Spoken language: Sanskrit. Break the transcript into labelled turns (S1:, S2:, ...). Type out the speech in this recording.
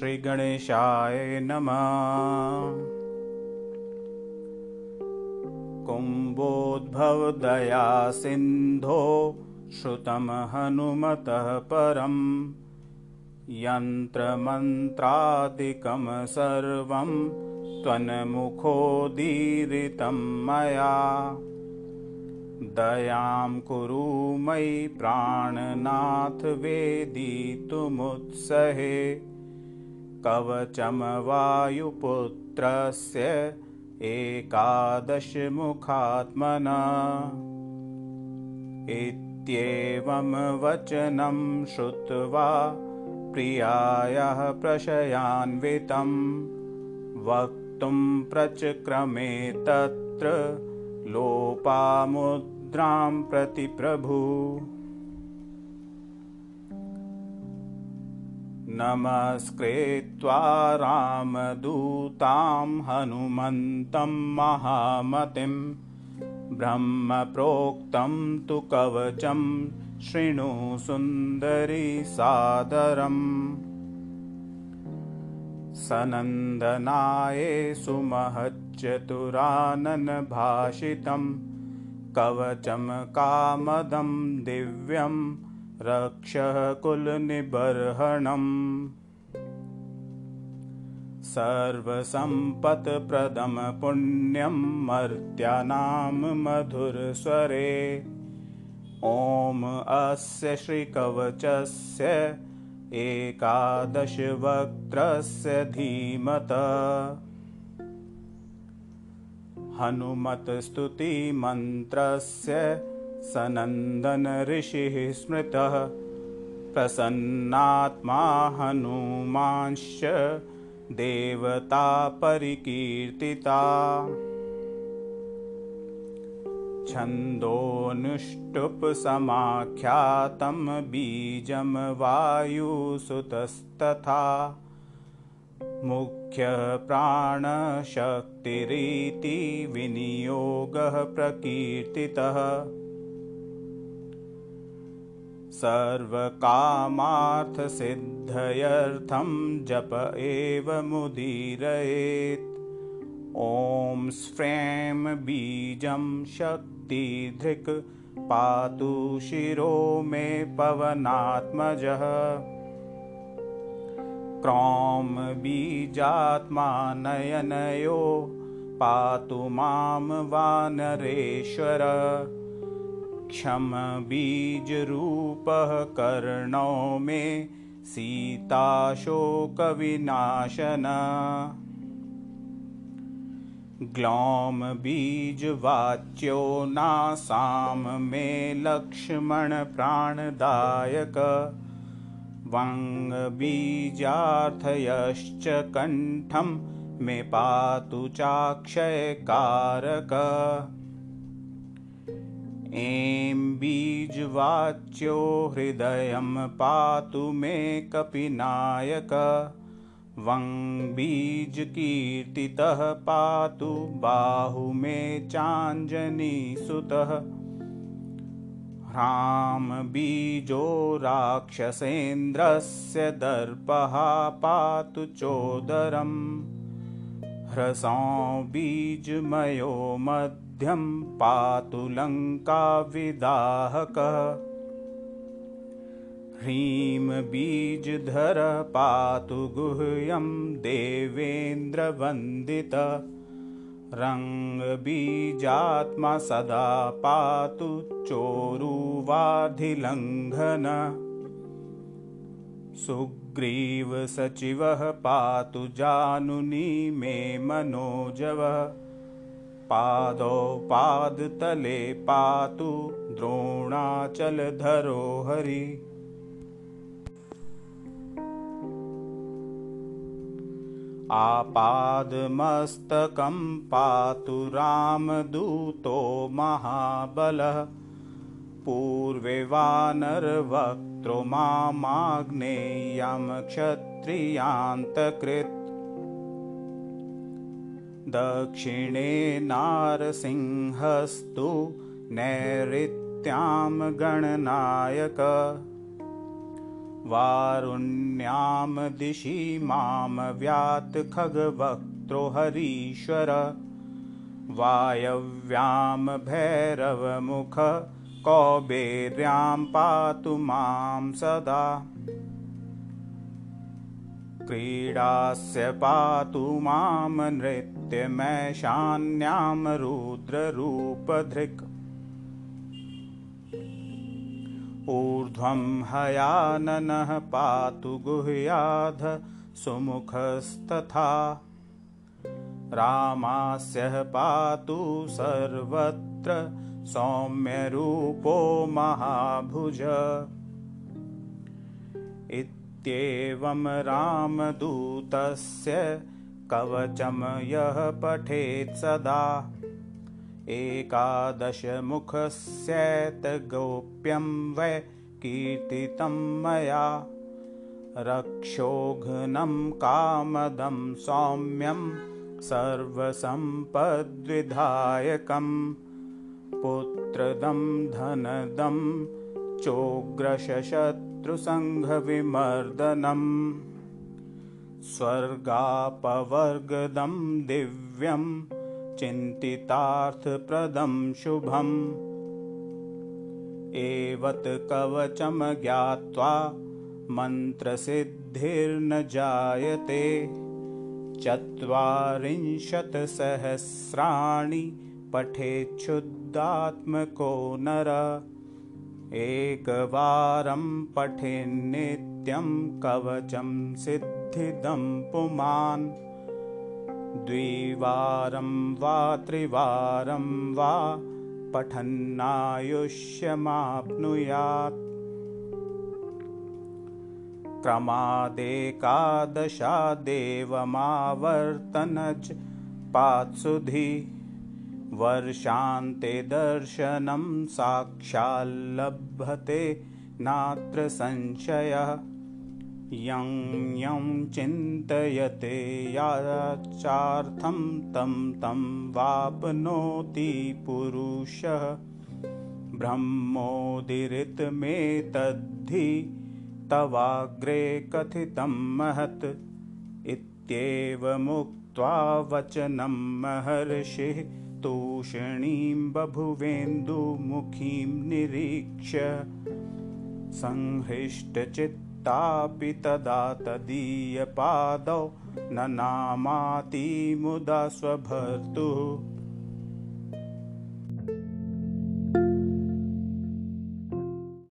S1: श्रीगणेशाय नमः। कुम्भोद्भवदया सिन्धो श्रुतं हनुमतः परं यन्त्रमन्त्रादिकं सर्वं त्वन्मुखोदीरितं मया। दयां कुरु मयि प्राणनाथ वेदितुमुत्सहे कवचं वायुपुत्रस्य एकादशमुखात्मना। इत्येवं वचनं श्रुत्वा प्रियायाः प्रशयान्वितं वक्तुं प्रचक्रमे तत्र लोपामुद्रां प्रति प्रभु नमस्कृत्वा रामदूतां हनुमन्तं महामतिं ब्रह्मप्रोक्तं तु कवचं शृणु सुन्दरी सादरम् सनन्दनाय सुमहच्चतुराननभाषितं कवचं कामदं दिव्यं रक्षः कुलनिबर्हणम्। सर्वसम्पत्प्रदं पुण्यं मर्त्यानां मधुरस्वरे। ॐ अस्य श्रीकवचस्य एकादशवक्त्रस्य धीमत। हनुमत्स्तुतिमन्त्रस्य सनन्दनऋषिः स्मृतः प्रसन्नात्मा हनुमांश्च देवता परिकीर्तिता। छन्दोऽनुष्टुप्समाख्यातं बीजं वायुसुतस्तथा। मुख्यप्राणशक्तिरीति विनियोगः प्रकीर्तितः सर्वकामार्थसिद्धयर्थं जप एव मुदीरयेत्। ॐ स्फ्रें बीजं शक्तिधृक् पातु शिरो मे पवनात्मजः। क्रौं बीजात्मानयनयो पातु मां वानरेश्वर क्षमबीजरूपः कर्णो मे सीताशोकविनाशन। ग्लौं बीजवाच्यो नासां मे लक्ष्मणप्राणदायक। वङ्गबीजार्थयश्च कण्ठं मे पातु चाक्षयकारक ऐं बीजवाच्यो हृदयं पातु मे कपिनायक। वं बीजकीर्तितः पातु बाहु मे चाञ्जनीसुतः। ह्रां बीजो राक्षसेन्द्रस्य दर्पः पातु चोदरम्। बीजमयो मध्य पातु लङ्काविदाहकः। ह्रीं बीजधर पातु गुह्यं देवेन्द्रवन्दित। रङ्गबीजात्मा सदा पातु चोरुवाधिलङ्घन। सुग्रीवसचिवः पातु जानुनी मे मनोजवः पादौ पादतले पातु द्रोणाचलधरो हरि। आपादमस्तकं पातु रामदूतो महाबलः। पूर्वे वानरवक्त्रो मामाग्नेयं क्षत्रियान्तकृत् दक्षिणे नारसिंहस्तु नैऋत्यां गणनायक। वारुण्यां दिशि मां व्यात् खगवक्त्रो हरीश्वर। वायव्यां भैरवमुख कौबेर्यां पातु मां सदा क्रीडास्य पातु मां नृत्यमैशान्यां रुद्ररूपधृक्। ऊर्ध्वं हयाननः पातु गुह्याध सुमुखस्तथा। रामास्य पातु सर्वत्र सौम्यरूपो महाभुज इत्येवं रामदूतस्य कवचं यः पठेत् सदा। गोप्यं वै कीर्तितं मया। रक्षोघ्नं कामदं सौम्यं सर्वसम्पद्विधायकं। पुत्रदं धनदं चोग्रशत्रुसङ्घविमर्दनम् स्वर्गापवर्गदं दिव्यं चिन्तितार्थप्रदं शुभम्। एवत् कवचं ज्ञात्वा मन्त्रसिद्धिर्न जायते। चत्वारिंशत्सहस्राणि पठेच्छुद्धात्मको नर एकवारं पठेन्नित्यं कवचं सिद्धिदं पुमान्। द्विवारं वा त्रिवारं वा पठन्नायुष्यमाप्नुयात्। क्रमादेकादशादेवमावर्तनज पात्सुधि वर्षान्ते दर्शनं साक्षाल्लभते नात्र संशयः। यं यं चिन्तयते याचार्थं तं तं वाप्नोति पुरुषः। ब्रह्मोदिरितमेतद्धि तवाग्रे कथितं महत्। इत्येवमुक्त्वा वचनं महर्षिः तूषणीं बभुवेन्दुमुखीं निरीक्ष्य संहृष्टचित्तापि तदा तदीयपादौ न नामाति मुदा